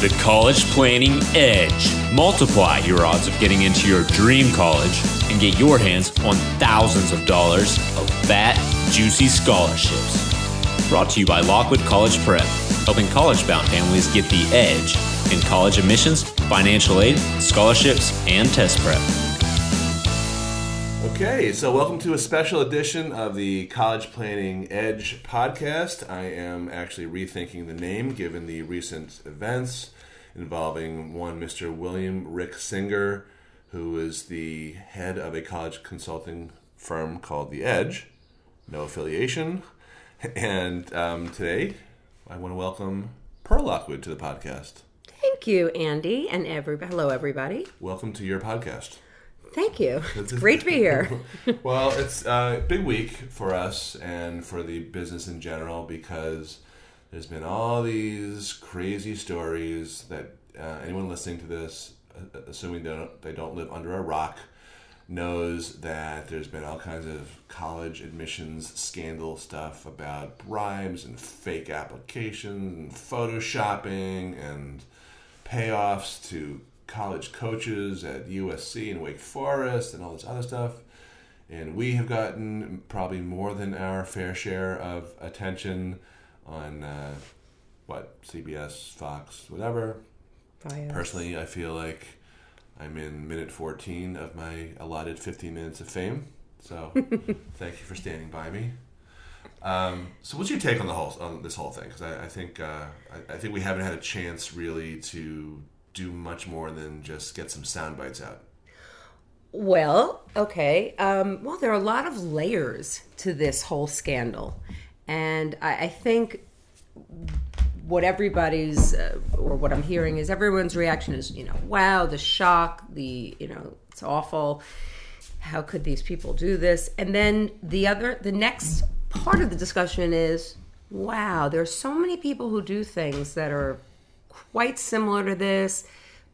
the College Planning Edge. Multiply your odds of getting into your dream college and get your hands on thousands of dollars of fat, juicy scholarships. Brought to you by Lockwood College Prep, helping college bound families get the edge in college admissions, financial aid, scholarships, and test prep. Okay, so welcome to a special edition of the College Planning Edge podcast. I am actually rethinking the name given the recent events involving one Mr. William Rick Singer, who is the head of a college consulting firm called The Edge, no affiliation. And um, today, I want to welcome Pearl Lockwood to the podcast. Thank you, Andy, and everybody. Hello, everybody. Welcome to your podcast. Thank you. It's great to be here. well, it's a big week for us and for the business in general because there's been all these crazy stories that uh, anyone listening to this, uh, assuming they don't, they don't live under a rock, knows that there's been all kinds of college admissions scandal stuff about bribes and fake applications and photoshopping and payoffs to college coaches at USC and Wake Forest and all this other stuff. And we have gotten probably more than our fair share of attention on uh, what CBS, Fox, whatever. Bias. Personally, I feel like I'm in minute 14 of my allotted 15 minutes of fame. So, thank you for standing by me. Um, so, what's your take on the whole on this whole thing? Because I, I, think uh, I, I, think we haven't had a chance really to do much more than just get some sound bites out. Well, okay. Um, well, there are a lot of layers to this whole scandal, and I, I think what everybody's uh, or what I'm hearing is everyone's reaction is, you know, wow, the shock, the you know, it's awful. How could these people do this? And then the other, the next part of the discussion is, wow, there are so many people who do things that are quite similar to this.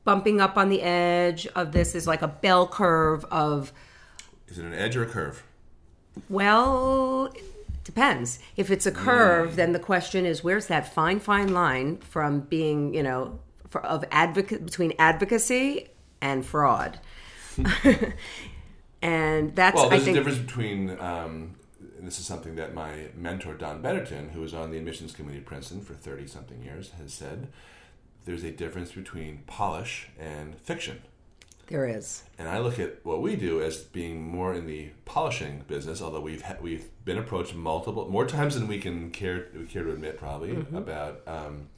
Bumping up on the edge of this is like a bell curve of. Is it an edge or a curve? Well, depends. If it's a curve, mm. then the question is where's that fine, fine line from being, you know, for, of advocate between advocacy and fraud. and that's well, there's think, a difference between. Um, and this is something that my mentor Don Betterton, who was on the admissions committee at Princeton for thirty something years, has said there's a difference between polish and fiction. There is. And I look at what we do as being more in the polishing business, although we've ha- we've been approached multiple more times than we can care we care to admit probably mm-hmm. about um,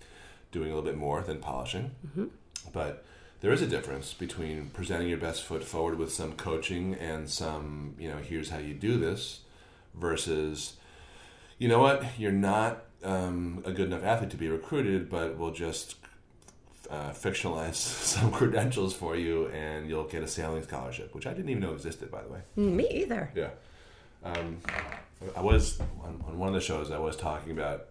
doing a little bit more than polishing. Mm-hmm. But there is a difference between presenting your best foot forward with some coaching and some, you know, here's how you do this versus, you know what, you're not um, a good enough athlete to be recruited, but we'll just uh, fictionalize some credentials for you, and you'll get a sailing scholarship, which I didn't even know existed, by the way. Me either. Yeah. Um, I was on, on, one of the shows. I was talking about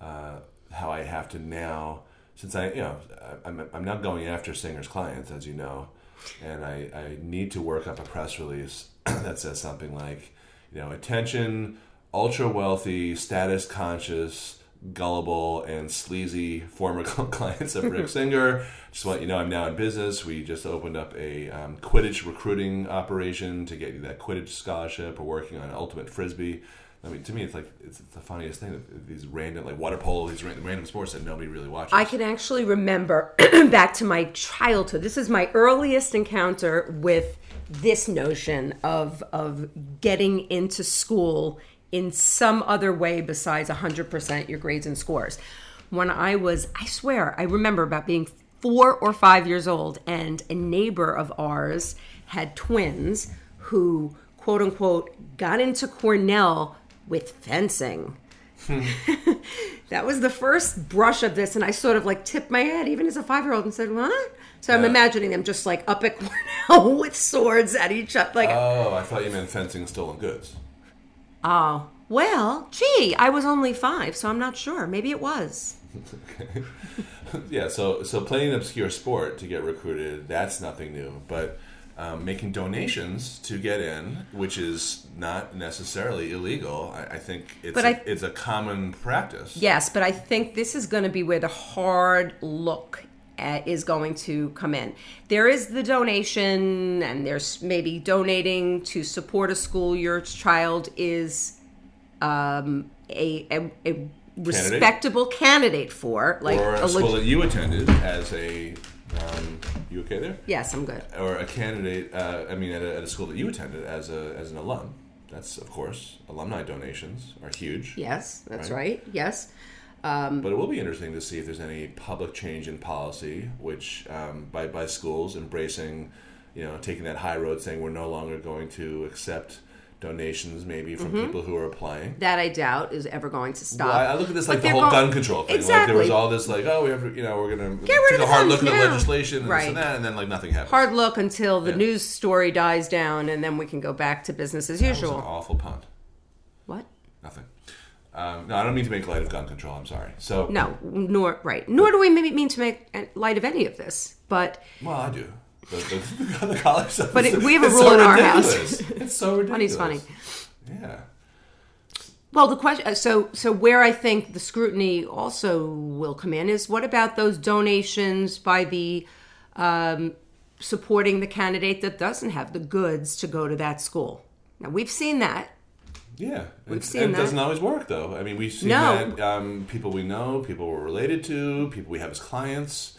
uh, how I have to now, since I, you know, I'm, I'm now going after Singer's clients, as you know, and I, I need to work up a press release that says something like, you know, attention, ultra wealthy, status conscious gullible and sleazy former clients of Rick Singer. Just want you know, I'm now in business. We just opened up a um, Quidditch recruiting operation to get you that Quidditch scholarship. We're working on Ultimate Frisbee. I mean, to me, it's like it's the funniest thing these random, like water polo, these random sports that nobody really watches. I can actually remember back to my childhood. This is my earliest encounter with this notion of of getting into school in some other way besides 100% your grades and scores. When I was, I swear, I remember about being four or five years old, and a neighbor of ours had twins who, quote unquote, got into Cornell with fencing. that was the first brush of this, and I sort of like tipped my head, even as a five year old, and said, What? So I'm imagining them just like up at Cornell with swords at each other. Like, oh, I thought you meant fencing stolen goods. Oh, well, gee, I was only five, so I'm not sure. Maybe it was. okay. yeah, so so playing an obscure sport to get recruited, that's nothing new. But um, making donations to get in, which is not necessarily illegal, I, I think it's, but a, I, it's a common practice. Yes, but I think this is going to be where the hard look is going to come in. There is the donation, and there's maybe donating to support a school your child is um, a, a, a respectable candidate for, like or a, a school leg- that you attended as a. Um, you okay there? Yes, I'm good. Or a candidate. Uh, I mean, at a, at a school that you attended as a as an alum. That's of course alumni donations are huge. Yes, that's Right. right. Yes. But it will be interesting to see if there's any public change in policy, which um, by by schools embracing, you know, taking that high road, saying we're no longer going to accept donations, maybe from Mm-hmm. people who are applying. That I doubt is ever going to stop. Well, I, I look at this like But the whole gun control thing. Like Exactly. there was all this like, oh, we have to, you know, we're gonna rid take of a hard look at the legislation and this Right. and that, and then like nothing happens. Hard look until the Yeah. news story dies down, and then we can go back to business as That usual. awful pun. What? Nothing. Um, no, I don't mean to make light of gun control. I'm sorry. So No, nor right. Nor do we maybe mean to make light of any of this. But Well, I do. The, the, the college stuff. But it- we have a rule so in our ridiculous. house. It's so ridiculous. funny's funny. Yeah. Well, the question. So, so where I think the scrutiny also will come in is what about those donations by the um, supporting the candidate that doesn't have the goods to go to that school? Now we've seen that. Yeah, we've seen it that. doesn't always work though. I mean, we've seen No. that um, people we know, people we're related to, people we have as clients,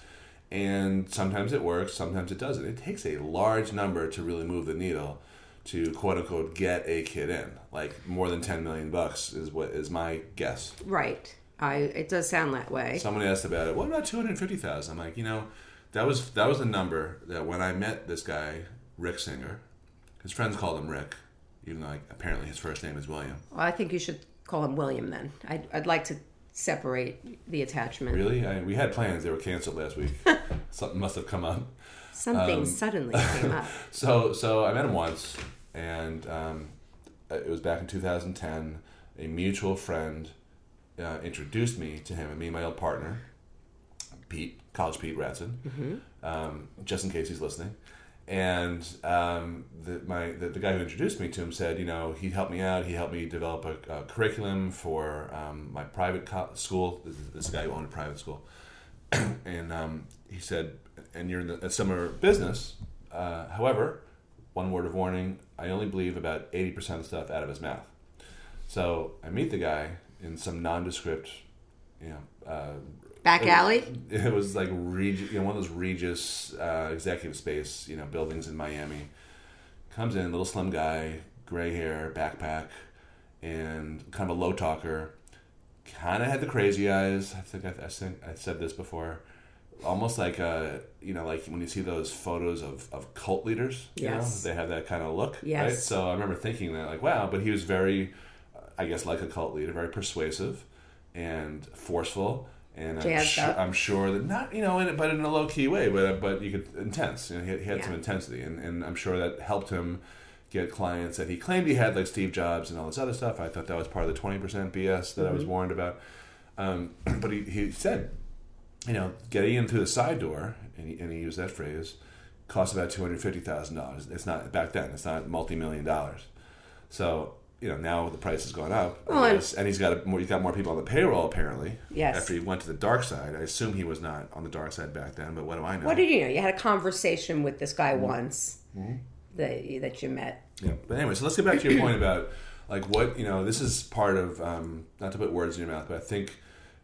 and sometimes it works, sometimes it doesn't. It takes a large number to really move the needle to quote unquote get a kid in. Like more than ten million bucks is what is my guess. Right. I. It does sound that way. Someone asked about it. What about two hundred fifty thousand? I'm like, you know, that was that was a number that when I met this guy, Rick Singer, his friends called him Rick, even though like, apparently his first name is William. Well, I think you should call him William then. I'd, I'd like to separate the attachment. Really? I, we had plans. They were canceled last week. Something must have come up. Something Um, suddenly came up. So, so I met him once, and um, it was back in 2010. A mutual friend uh, introduced me to him, and me and my old partner, Pete, College Pete Ratson, um, just in case he's listening. And um, the, my the, the guy who introduced me to him said, you know, he helped me out. He helped me develop a, a curriculum for um, my private co- school. This, guy who owned a private school, and um, he said, and you're in the, similar business. Uh, however, one word of warning: I only believe about eighty percent of the stuff out of his mouth. So I meet the guy in some nondescript, you know, uh, Back alley. it was like Reg- you know, one of those Regus uh, executive space, you know, buildings in Miami. Comes in, little slim guy, gray hair, backpack, and kind of a low talker. Kind of had the crazy eyes. I think I, I think I said this before. Almost like a, you know, like when you see those photos of, of cult leaders, you Yes. know, they have that kind of look, Yes. right? So I remember thinking that, like, wow, but he was very, I guess, like a cult leader, very persuasive and forceful, and I'm sure. I'm sure that not you know, in, but in a low key way, but but you could intense. You know, he, he had Yeah. some intensity, and, and I'm sure that helped him get clients that he claimed he had, like Steve Jobs and all this other stuff. I thought that was part of the twenty percent BS that I was Mm-hmm. warned about. Um, but he, he said, you know, getting in through the side door, and he, and he used that phrase, cost about two hundred fifty thousand dollars. It's not back then. It's not multi million dollars. So you know now the price has gone up, Well, and- and he's got a, more, he's got more people on the payroll apparently. Yes. After he went to the dark side, I assume he was not on the dark side back then. But what do I know? What did you know? You had a conversation with this Mm-hmm. guy once that that you met. Yeah. But anyway, so let's get back to your point about like what you know. This is part of um, not to put words in your mouth, but I think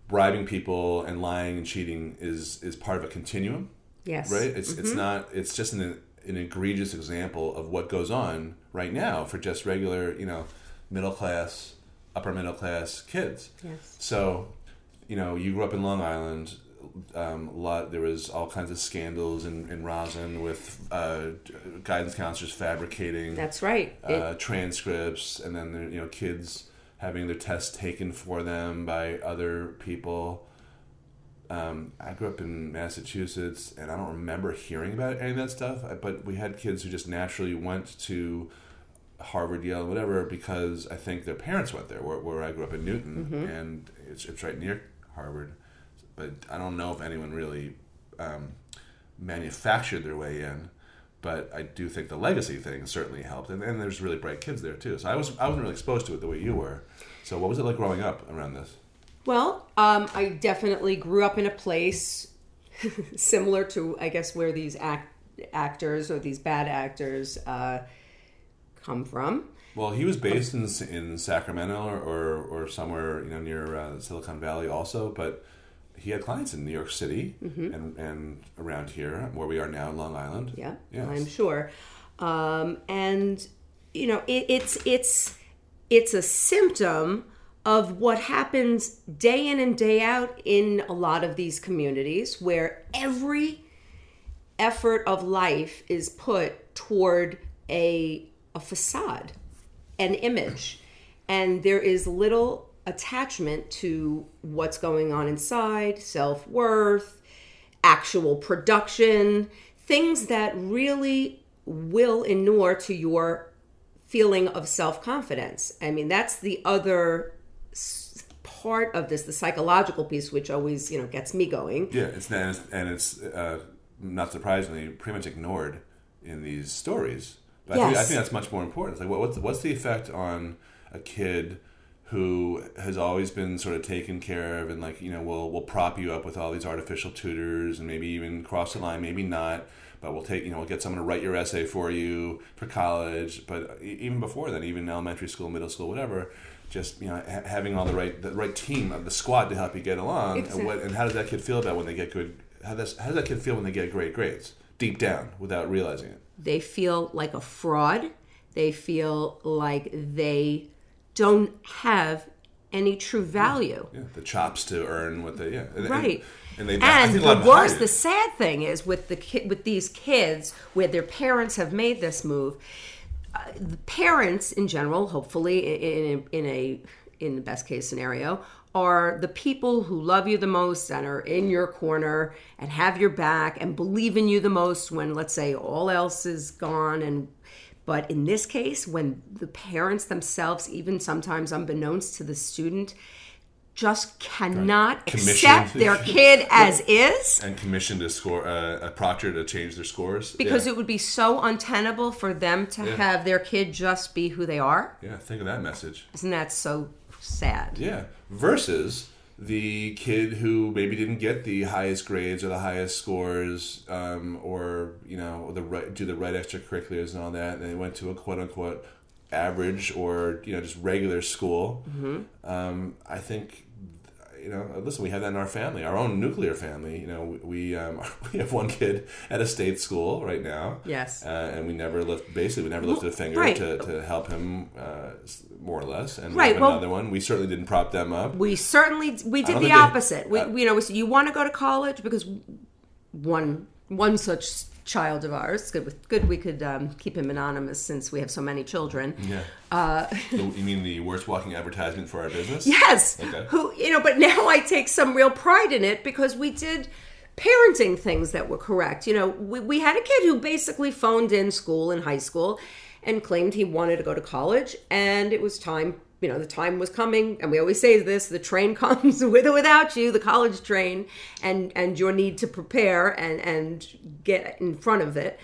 bribing people and lying and cheating is is part of a continuum. Yes. right? It's it's not. It's just an an egregious example of what goes on right now for just regular, you know, middle class, upper middle class kids. Yes. So, you know, you grew up in Long Island. Um, a lot there was all kinds of scandals in, in Roslyn with uh, guidance counselors fabricating That's right. It- uh, transcripts, and then there- you know kids having their tests taken for them by other people. Um, I grew up in Massachusetts, and I don't remember hearing about any of that stuff. But we had kids who just naturally went to Harvard, Yale, whatever, because I think their parents went there. Where, where I grew up in Newton, and it's, it's right near Harvard. But I don't know if anyone really um, manufactured their way in. But I do think the legacy thing certainly helped, and, and there's really bright kids there too. So I was I wasn't really exposed to it the way you were. So what was it like growing up around this? Well, um, I definitely grew up in a place similar to I guess where these act, actors or these bad actors uh, come from. Well, he was based in in Sacramento or or, or somewhere you know near uh, Silicon Valley also, but he had clients in New York City and and around here where we are now in Long Island. Yeah, Yes. I'm sure. Um, and you know, it, it's it's it's a symptom of what happens day in and day out in a lot of these communities, where every effort of life is put toward a a facade, an image, and there is little attachment to what's going on inside, self worth, actual production, things that really will inure to your feeling of self confidence. I mean, that's the other part of this, the psychological piece, which always, you know, gets me going. Yeah, it's and it's, and it's uh, not surprisingly pretty much ignored in these stories. But I, think, I think that's much more important. It's like, what, what's what's the effect on a kid who has always been sort of taken care of, and like you know, we'll we'll prop you up with all these artificial tutors, and maybe even cross the line, maybe not. But we'll take, you know, we'll get someone to write your essay for you for college. But even before then, even elementary school, middle school, whatever, just you know, ha- having all the right, the right team, of the squad to help you get along. And, what, and how does that kid feel about when they get good? How does how does that kid feel when they get great grades deep down without realizing it? They feel like a fraud. They feel like they don't have any true value. Yeah, the chops to earn what they yeah, and, Right. And, and they And think a lot the worst, the sad thing is with the ki- with these kids where their parents have made this move. Uh, the parents, in general, hopefully in, in, in a in the best case scenario, are the people who love you the most and are in your corner and have your back and believe in you the most when, let's say, all else is gone and but in this case, when the parents themselves, even sometimes unbeknownst to the student, just cannot Commissioned. accept their kid as is and commissioned a score uh, a proctor to change their scores because yeah. it would be so untenable for them to have their kid just be who they are. yeah think of that message Isn't that so sad? yeah versus the kid who maybe didn't get the highest grades or the highest scores um, or you know the right do the right extracurriculars and all that and they went to a quote unquote average or you know just regular school um, i think you know listen we have that in our family our own nuclear family you know we we, um, we have one kid at a state school right now Yes. uh, and we never lift basically we never lifted a finger right. to, to help him uh, more or less and Right, we have well- another one we certainly didn't prop them up We certainly we did the think they- opposite. We, uh, you know, you want to go to college because one one such child of ours. Good, with, good. We could um, keep him anonymous since we have so many children. yeah Uh, you mean the worst walking advertisement for our business Yes. Okay. Who you know, but now I take some real pride in it because we did parenting things that were correct. You know, we, we had a kid who basically phoned in school in high school and claimed he wanted to go to college and it was time you know the time was coming and we always say this the train comes with or without you the college train and and your need to prepare and and get in front of it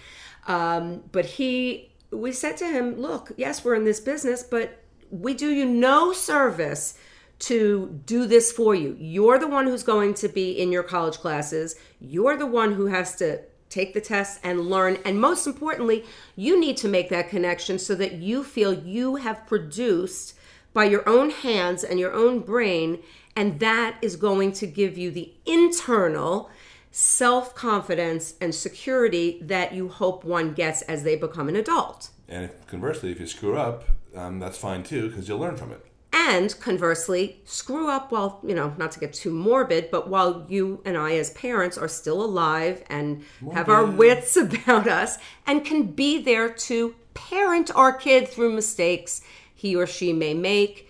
um, but he we said to him look yes we're in this business but we do you no service to do this for you. You're the one who's going to be in your college classes. You're the one who has to take the tests and learn. And most importantly, you need to make that connection so that you feel you have produced by your own hands and your own brain. And that is going to give you the internal self confidence and security that you hope one gets as they become an adult. and if, conversely if you screw up um, that's fine too because you'll learn from it And conversely, screw up while, you know, not to get too morbid, but while you and I as parents are still alive and have our wits about us and can be there to parent our kid through mistakes he or she may make.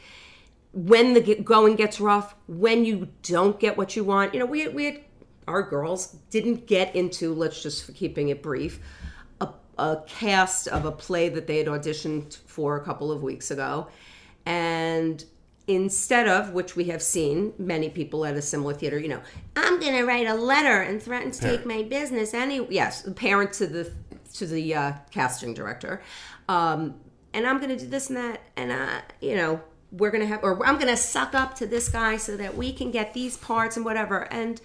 When the going gets rough, when you don't get what you want, you know, we, we had, our girls didn't get into, let's just for keeping it brief, a, a cast of a play that they had auditioned for a couple of weeks ago. And instead of, which we have seen many people at a similar theater, you know, I'm going to write a letter and threaten to take my business any, yes, the parent to the to the uh, casting director, um, and I'm going to do this and that, and uh, you know, we're going to have, or I'm going to suck up to this guy so that we can get these parts and whatever, and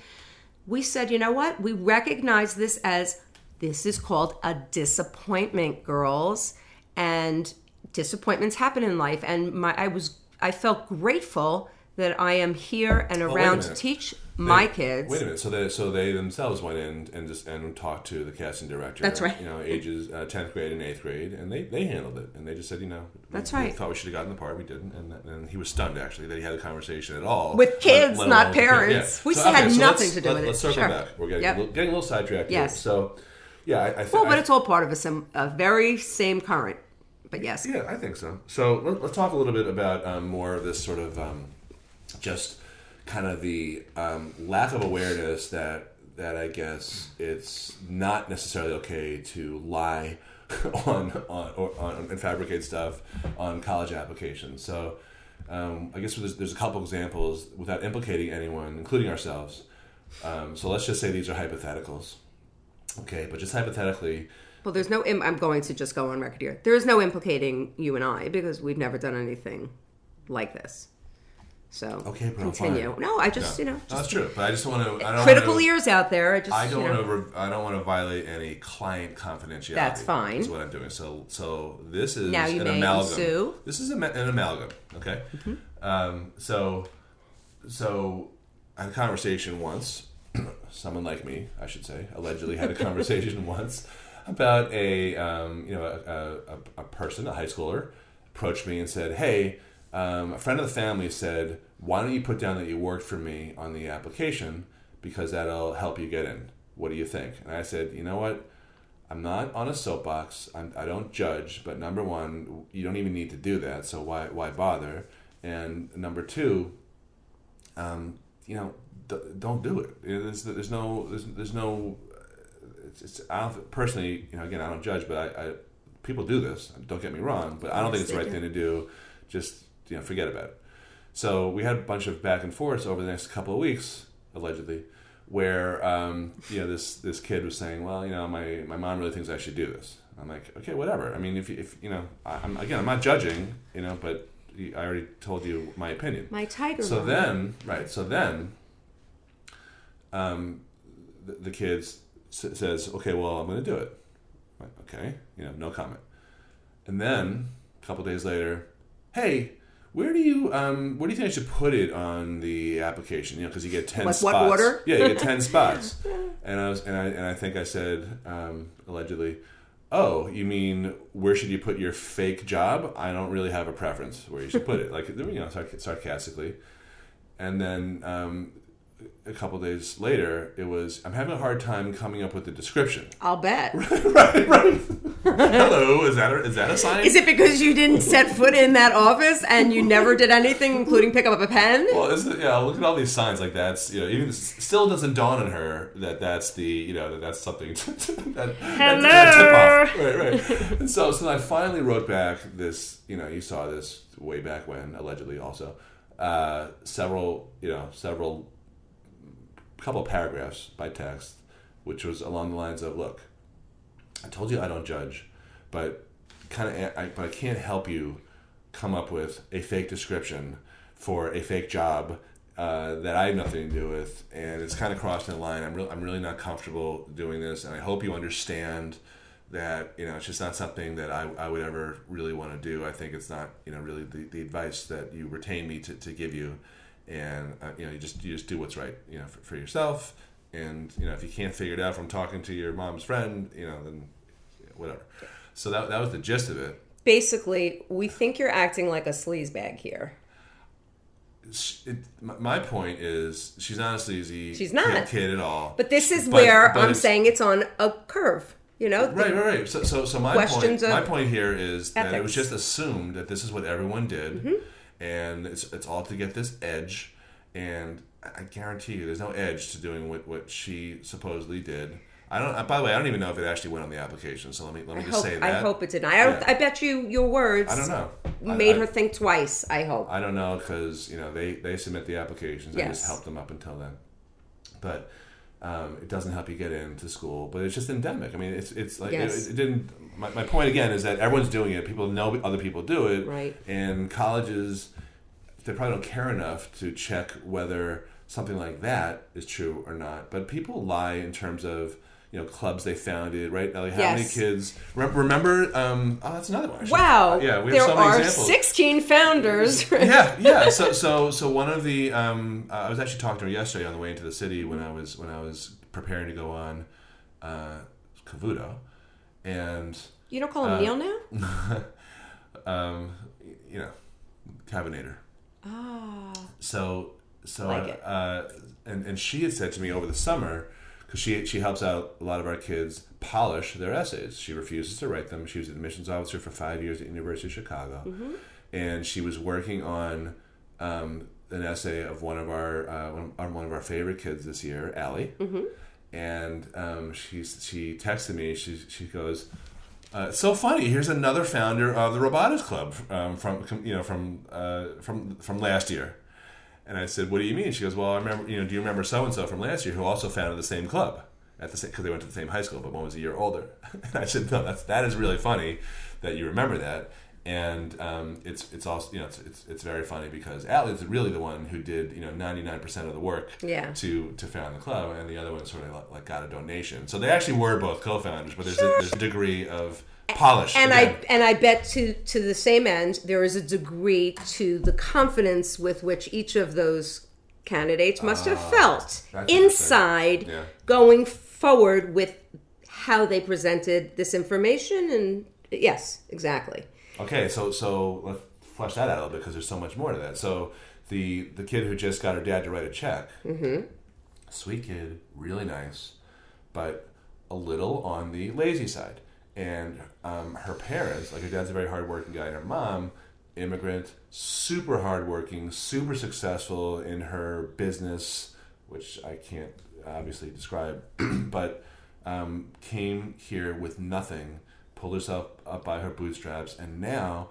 we said, you know what? We recognize this as this is called a disappointment, girls, and disappointments happen in life. And my, I was, I felt grateful that I am here and a around to teach my They- kids. Wait a minute. So they so they themselves went in and just and talked to the casting director. That's right. You know, ages uh, tenth grade and eighth grade, and they they handled it, and they just said, you know, That's we, right. We thought we should have gotten the part, we didn't, and, and he was stunned actually that he had a conversation at all With kids, not alone with kids. parents. We had so nothing to do let- with it. Let's circle Sure. back. We're getting, Yep. a, little, getting a little sidetracked. Yes. Here. So, yeah, I, I think. well, but it's all part of a, sim, a very same current. But yes, Yeah, I think so. So let, let's talk a little bit about um, more of this sort of um, just kind of the um, lack of awareness that that I guess it's not necessarily okay to lie on on, or, on and fabricate stuff on college applications. So um, I guess there's, there's a couple examples without implicating anyone, including ourselves. Um, so let's just say these are hypotheticals. Okay, but just hypothetically, well, there's no. Im- I'm going to just go on record here. There is no implicating you and I because we've never done anything like this. So Okay, bro, continue. fine. No, I just you know No, just that's true. But I just want to. I don't critical wanna, ears out there. I just I don't you know, want to. I don't want to violate any client confidentiality. That's fine. Is what I'm doing. So, so this is Now you an may amalgam. sue. This is an amalgam. Okay. Mm-hmm. Um, so, so I had a conversation once. someone like me, I should say, allegedly had a conversation once about a um, you know a, a, a person, a high schooler, approached me and said, "Hey, um, a friend of the family said, why don't you put down that you worked for me on the application because that'll help you get in. What do you think?" And I said, "You know what." I'm not on a soapbox. I'm, I don't judge, but number one, you don't even need to do that. So why why bother? And number two, um, you know, d- don't do it. You know, there's, there's no there's, there's no. It's, it's I don't personally. You know, again, I don't judge, but I, I people do this. Don't get me wrong, but I don't think it's the right thing to do. Just you know, forget about it. So we had a bunch of back and forths over the next couple of weeks, allegedly, where um, you know this this kid was saying, "Well, you know, my, my mom really thinks I should do this." I'm like, "Okay, whatever." I mean, if you- if you know, I, I'm again, I'm not judging, you know, but I already told you my opinion. my tiger. So mom. then, right? So then, um, the, the kid s- says, "Okay, well, I'm going to do it." Like, okay, you know, no comment. And then a couple days later, hey, where do you um, where do you think I should put it on the application? You know, because you get ten Like what spots. order? Yeah, you get ten spots. And I was and I and I think I said um, allegedly. Oh, you mean where should you put your fake job? I don't really have a preference where you should put it, like you know, sarc- sarcastically. And then um, a couple days later, it was I'm having a hard time coming up with the description. I'll bet. right, right. Hello, is that a, is that a sign? Is it because you didn't set foot in that office and you never did anything, including pick up a pen? Well, is it, yeah. Look at all these signs. Like that's you know, even still doesn't dawn on her that that's the you know that that's something. that, Hello. That, tip off. Right, right. and so, so I finally wrote back this. You know, you saw this way back when, allegedly, also uh, several you know several couple paragraphs by text, which was along the lines of, "Look, I told you I don't judge, but kind of, I, but I can't help you come up with a fake description for a fake job uh, that I have nothing to do with, and it's kind of crossing the line. I'm real, I'm really not comfortable doing this, and I hope you understand that you know it's just not something that I, I would ever really want to do. I think it's not you know really the, the advice that you retain me to, to give you, and uh, you know you just you just do what's right you know for, for yourself. And you know if you can't figure it out from talking to your mom's friend, you know then whatever. So that that was the gist of it. Basically, we think you're acting like a sleazebag here. it, my point is she's not a sleazy She's not. kid, kid at all. But this is But- where but I'm saying it's on a curve. You know, Right, right, right. So, so, so my point, my point here is that it was just assumed that this is what everyone did, Mm-hmm. And it's it's all to get this edge. And I guarantee you, there's no edge to doing what, what she supposedly did. I don't. By the way, I don't even know if it actually went on the application. So let me let me I just hope, say that. I hope it didn't. I, Yeah. I bet you your words I don't know. Made I- her think twice. I hope. I don't know because you know they they submit the applications. Yes. I just help them up until then, but um, it doesn't help you get into school. But it's just endemic. I mean, it's it's like Yes. it, it didn't. My, my point again is that everyone's doing it. People know other people do it, Right. And colleges, they probably don't care enough to check whether something like that is true or not. But people lie in terms of you know clubs they founded, right? Like how many kids remember? remember um, oh, that's another one. actually. Wow. yeah, we have there so are examples. 16 founders. yeah, yeah. So, so, so one of the um, uh, I was actually talking to her yesterday on the way into the city when I was when I was preparing to go on uh, Cavuto, and you don't call him Uh, Neil now? um, you know, Cavinator. Ah. So, so, Like it. uh, and and she had said to me over the summer because she she helps out a lot of our kids polish their essays. She refuses to write them. She was an admissions officer for five years at the University of Chicago, Mm-hmm. and she was working on um, an essay of one of our uh, one, on one of our favorite kids this year, Allie. Mm-hmm. And um, she she texted me. She she goes. Uh, so funny. Here's another founder of the Robotics Club um, from you know from uh, from from last year. And I said, "What do you mean?" She goes, "Well, I remember. You know, do you remember so and so from last year who also founded the same club at the same because they went to the same high school, but one was a year older." And I said, "No, that's that is really funny that you remember that." And um, it's it's also you know it's, it's it's very funny because Allie is really the one who did you know ninety nine percent of the work Yeah. to to found the club, and the other one sort of like, like got a donation. So they actually were both co-founders, but there's a, there's a degree of polish. and again. I and I bet to to the same end there is a degree to the confidence with which each of those candidates must have felt Ah, interesting. inside Yeah. going forward with how they presented this information and yes exactly Okay, so so let's flesh that out a little bit because there's so much more to that. So the the kid who just got her dad to write a check, sweet kid, really nice, but a little on the lazy side. And um, her parents, like her dad's a very hardworking guy, and her mom, immigrant, super hardworking, super successful in her business, which I can't obviously describe, but um, came here with nothing, pulled herself up by her bootstraps, and now,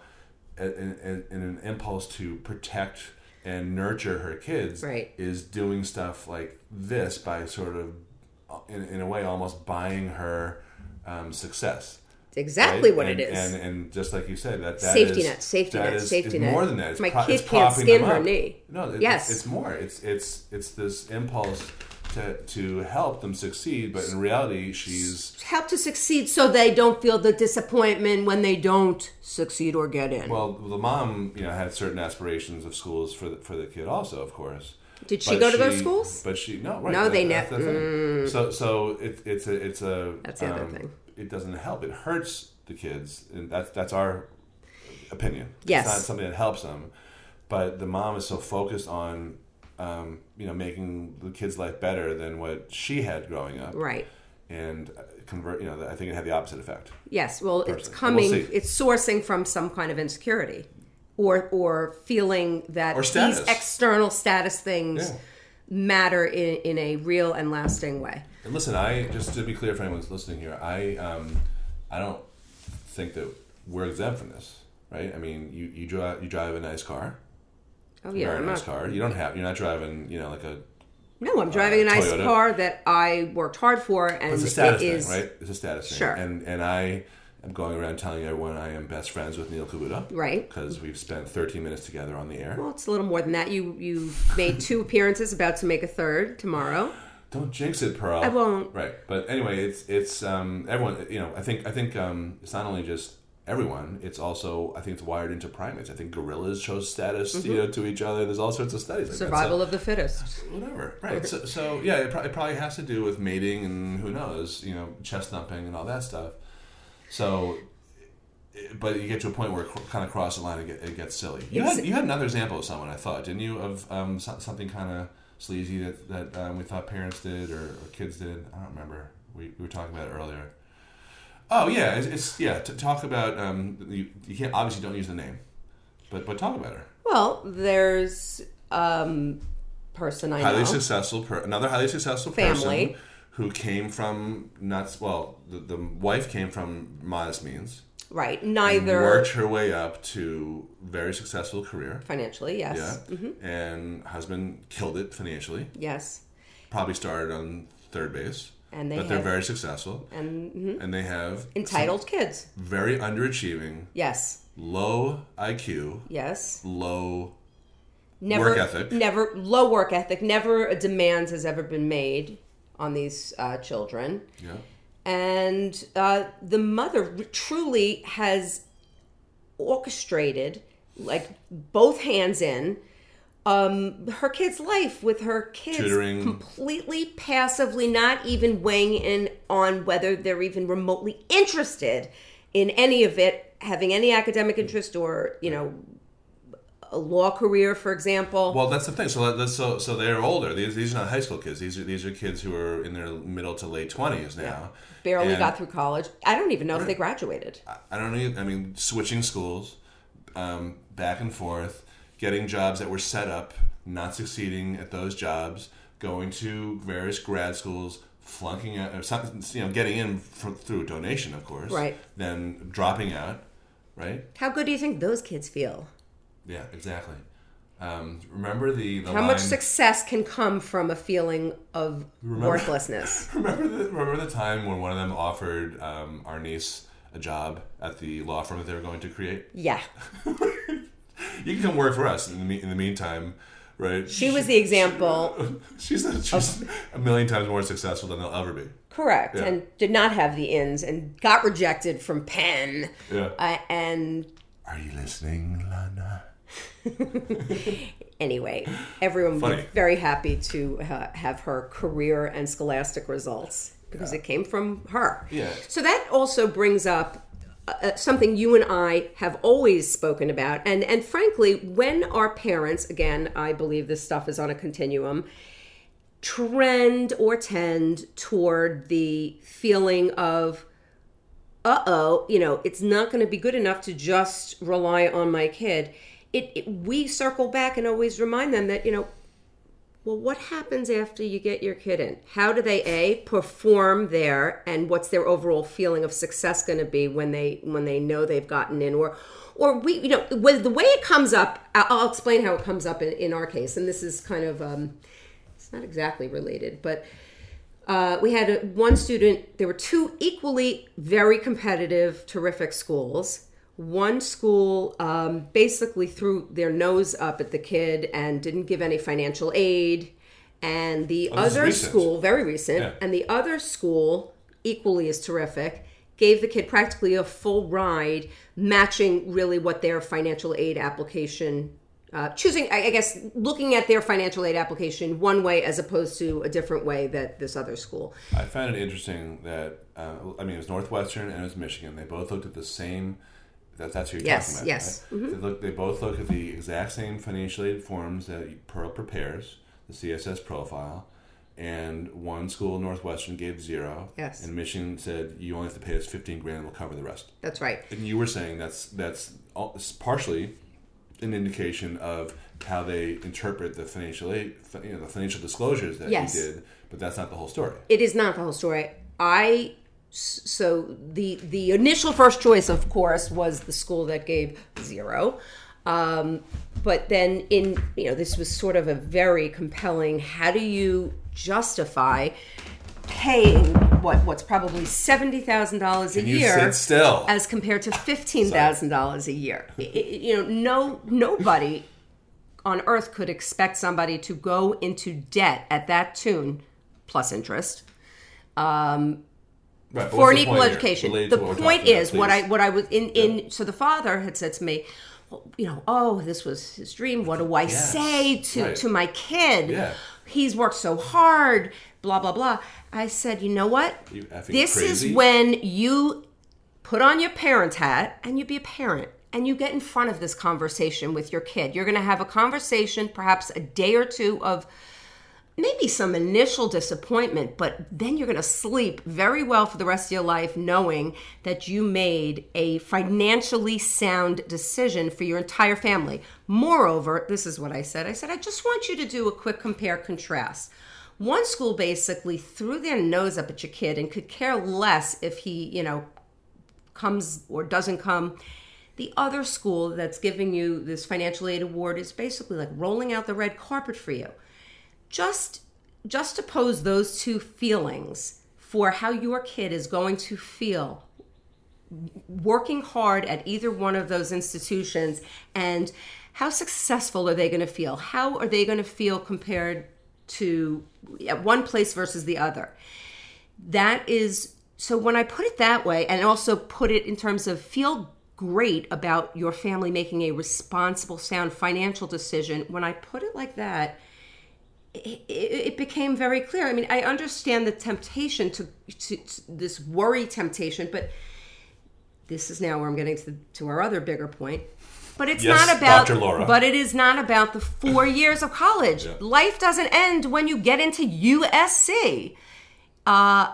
in, in, in an impulse to protect and nurture her kids, Right. is doing stuff like this by sort of, in, in a way, almost buying her um, success. exactly right? what and, it is And, and just like you said, that, that Safety is- net, safety net, is- safety is net. more than that. It's My pro- kid it's can't skin her knee. No, it, Yes. it's, it's more. It's it's it's this impulse to to help them succeed, but in reality, she's help to succeed so they don't feel the disappointment when they don't succeed or get in well. The mom, you know, had certain aspirations of schools for the, for the kid, also, of course. Did she But go to those schools? But she no, right? No, they that's never- thing. So so it, it's a it's a um, That's the other thing. It doesn't help. It hurts the kids, and that's that's our opinion. Yes. it's not something that helps them. But the mom is so focused on um, you know making the kid's life better than what she had growing up, right and uh, convert. You know, I think it had the opposite effect. Yes, well, it's coming. We'll it's sourcing from some kind of insecurity, or or feeling that Or these external status things Yeah. matter in, in a real and lasting way. And listen, I just to be clear for anyone's listening here, I um, I don't think that we're exempt from this, right? I mean, you you drive you drive a nice car, Oh yeah, very I'm nice not, car. You don't have you're not driving you know like a no, I'm driving a nice Toyota. car that I worked hard for, and it's a status it thing, is right? It's a status thing, Sure. and and I am going around telling everyone I am best friends with Neil Cavuto, Right. Because we've spent 13 minutes together on the air. Well, it's a little more than that. You you made two appearances, about to make a third tomorrow. Don't jinx it, Pearl. I won't. Right, but anyway, it's it's um, everyone. You know, I think I think um, it's not only just everyone. It's also I think it's wired into primates. I think gorillas show status you know to each other. There's all sorts of studies. Like. Mm-hmm. Survival of the fittest. Whatever. Right. So, so yeah, it, pro- it probably has to do with mating and who knows, you know, chest thumping and all that stuff. So. But you get to a point where it kind of crosses the line and get, it gets silly. You had, you had another example of someone I thought, didn't you? Of um, something kind of sleazy that, that um, we thought parents did or, or kids did. I don't remember. We, we were talking about it earlier. Oh yeah, it's, it's yeah. To talk about um, you, you can't obviously don't use the name, but but talk about her. Well, there's um person I highly know. successful, per, another highly successful Family. person who came from not well. The, the wife came from modest means, Right. Neither worked her way up to very successful career. financially, Yes. Yeah, yes. and husband killed it financially. Yes. Probably started on third base, And they but they're very successful, And mhm. and they have entitled kids. very underachieving, Yes. low IQ, Yes. low never Work ethic. never low work ethic never a demand has ever been made on these uh, children Yeah. and uh, the mother truly has orchestrated like both hands in um, her kid's life with her kids Tutoring. completely passively not even weighing in on whether they're even remotely interested in any of it having any academic interest or you know a law career for example Well, that's the thing. So let's so so they're older. These these are not high school kids. These are these are kids who are in their middle to late twenties now. barely And got through college i don't even know if they graduated I don't know. I mean, switching schools, um, back and forth, getting jobs that were set up, not succeeding at those jobs, going to various grad schools, flunking out, or something, you know, getting in for, through a donation, of course. Right. Then dropping out. Right. how good do you think those kids feel Yeah. Exactly. Um, remember the, the How much success can come from a feeling of worthlessness? Remember the remember the time when one of them offered um, our niece a job at the law firm that they were going to create. Yeah. You can come work for us in the, in the meantime, right? She was the example, She's, a, she's a million times more successful than they'll ever be. correct, Yeah. and did not have the ins and got rejected from Penn. Yeah. Uh, and Are you listening, Lana? anyway, everyone Funny. be very happy to uh, have her career and scholastic results because it came from her. Yeah. So that also brings up uh, something you and I have always spoken about, and and frankly, when our parents, again, I believe this stuff is on a continuum, trend or tend toward the feeling of uh oh, you know, it's not going to be good enough to just rely on my kid. It, it we circle back and always remind them that you know, well, what happens after you get your kid in? How do they a perform there, and what's their overall feeling of success going to be when they when they know they've gotten in, or or we you know with the way it comes up. I'll, explain how it comes up in, in our case, and this is kind of um, it's not exactly related, but uh, we had a, one student. There were two equally very competitive, terrific schools. One school um, basically threw their nose up at the kid and didn't give any financial aid, and the Oh, other school, very recent, Yeah. and the other school, equally as terrific, gave the kid practically a full ride, matching really what their financial aid application. Uh, choosing, I I guess, looking at their financial aid application one way as opposed to a different way that this other school. I found it interesting that uh, I mean it was Northwestern and it was Michigan. They both looked at the same. That, that's who you're Yes, talking about. yes. Mm-hmm. They, look, they both look at the exact same financial aid forms that Pearl prepares, the CSS profile, and one school, Northwestern, gave zero. Yes. And Michigan said you only have to pay us fifteen grand, and we'll cover the rest. That's right. And you were saying that's that's partially an indication of how they interpret the financial aid, you know, the financial disclosures that Yes. you did, but that's not the whole story. It is not the whole story. I so the the initial first choice, of course, was the school that gave zero. Um, but then in you know this was sort of a very compelling. How do you justify paying what what's probably seventy thousand dollars a Can year sit still? as compared to fifteen thousand dollars a year? I- I- you know, no nobody on earth could expect somebody to go into debt at that tune plus interest um, Right, for an equal education. The to what we're point about, is what I what I was in in. So the father had said to me, well, you know, oh, this was his dream. What do I Yes, say to right. to my kid? Yeah. He's worked so hard. Blah blah blah. I said, you know what? You This crazy? is when you put on your parent hat and you be a parent and you get in front of this conversation with your kid. You're going to have a conversation, perhaps a day or two of maybe some initial disappointment, but then you're going to sleep very well for the rest of your life knowing that you made a financially sound decision for your entire family. Moreover, this is what I said I said, I just want you to do a quick compare contrast. One school basically threw their nose up at your kid and could care less if he, you know, comes or doesn't come. The other school that's giving you this financial aid award is basically like rolling out the red carpet for you just oppose those two feelings for how your kid is going to feel working hard at either one of those institutions and how successful are they going to feel? How are they going to feel compared to at one place versus the other? That is so when I put it that way, and also put it in terms of feel great about your family making a responsible, sound financial decision, when I put it like that, it, it, became very clear. I mean, I understand the temptation to, to, to, this worry temptation, but this is now where I'm getting to, the, to our other bigger point. But it's yes, not about. Dr. Laura. But it is not about the four years of college. Yeah. Life doesn't end when you get into USC. Uh,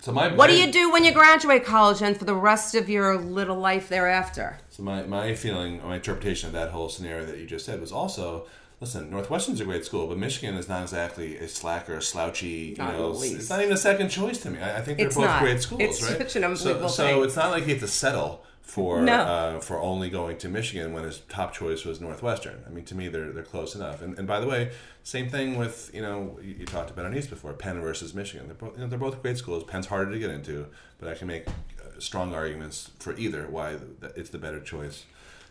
so my, what do you do when you graduate college and for the rest of your little life thereafter? So my, my feeling, my interpretation of that whole scenario that you just said was also, listen, Northwestern's a great school, but Michigan is not exactly a slacker, slouchy. You not know, it's not even a second choice to me. I, I think they're it's both not. great schools, it's right? Such an unbelievable so, thing. so it's not like you have to settle for no. uh, for only going to Michigan when his top choice was Northwestern. I mean, to me, they're they're close enough. And, and by the way, same thing with you know you, you talked about East before, Penn versus Michigan. They're both you know, they're both great schools. Penn's harder to get into, but I can make uh, strong arguments for either why it's the better choice.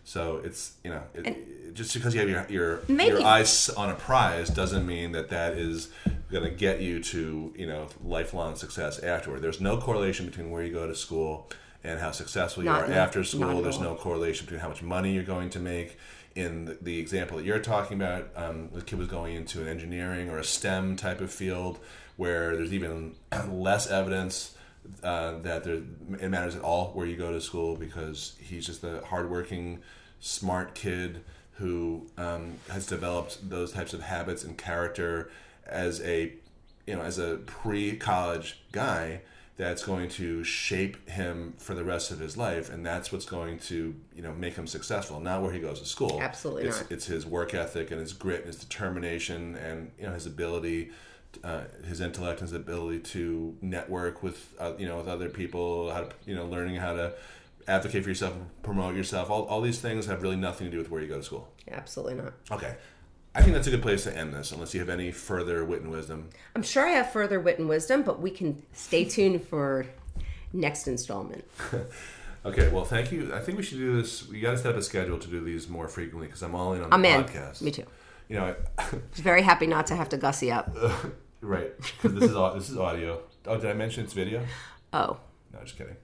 So it's you know it, just because you have your your, your eyes on a prize doesn't mean that that is going to get you to you know lifelong success afterward. There's no correlation between where you go to school and how successful you not, are after school. There's no correlation between how much money you're going to make. In the, the example that you're talking about, um, the kid was going into an engineering or a STEM type of field where there's even less evidence uh, that there, it matters at all where you go to school because he's just a hardworking, smart kid who um, has developed those types of habits and character as a you know as a pre-college guy that's going to shape him for the rest of his life and that's what's going to you know make him successful not where he goes to school absolutely it's, not. it's his work ethic and his grit and his determination and you know his ability uh, his intellect and his ability to network with uh, you know with other people how to you know learning how to advocate for yourself promote yourself all, all these things have really nothing to do with where you go to school absolutely not okay I think that's a good place to end this, unless you have any further wit and wisdom. I'm sure I have further wit and wisdom, but we can stay tuned for next installment. okay, well, thank you. I think we should do this. We got to set up a schedule to do these more frequently because I'm all in on the I'm in. podcast. Me too. You know, I, am very happy not to have to gussy up. Right, because this is all this is audio. Oh, did I mention it's video? Oh, no, just kidding.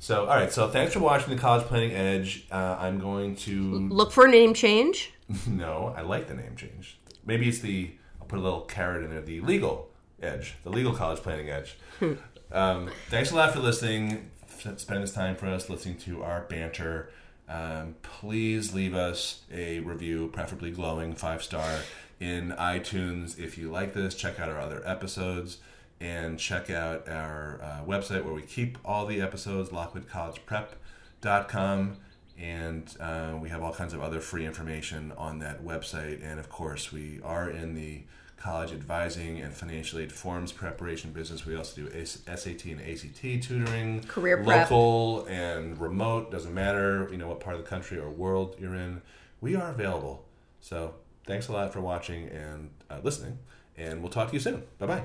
So, all right. So, thanks for watching the College Planning Edge. Uh, I'm going to look for a name change. no, I like the name change. Maybe it's the I'll put a little caret in there. The legal edge, the legal college planning edge. Hmm. um, thanks a lot for listening, spending this time for us, listening to our banter. Um, please leave us a review, preferably glowing five star, in iTunes if you like this. Check out our other episodes and check out our uh, website where we keep all the episodes, lockwoodcollegeprep.com and uh, we have all kinds of other free information on that website. And of course, we are in the college advising and financial aid forms preparation business. We also do SAT and ACT tutoring, career prep. local and remote. Doesn't matter, you know, what part of the country or world you're in. We are available. So thanks a lot for watching and uh, listening, and we'll talk to you soon. Bye bye.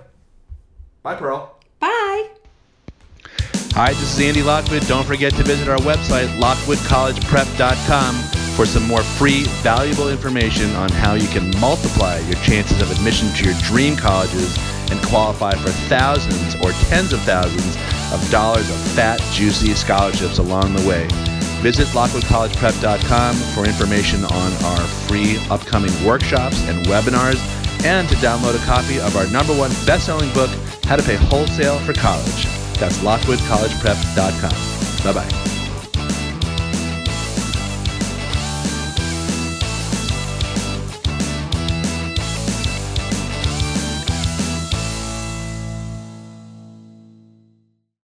Bye, Pearl. Bye. Hi, this is Andy Lockwood. Don't forget to visit our website, lockwoodcollegeprep.com, for some more free, valuable information on how you can multiply your chances of admission to your dream colleges and qualify for thousands or tens of thousands of dollars of fat, juicy scholarships along the way. Visit lockwoodcollegeprep.com for information on our free upcoming workshops and webinars and to download a copy of our number one best-selling book, How to Pay Wholesale for College. That's lockwoodcollegeprep.com. Bye bye.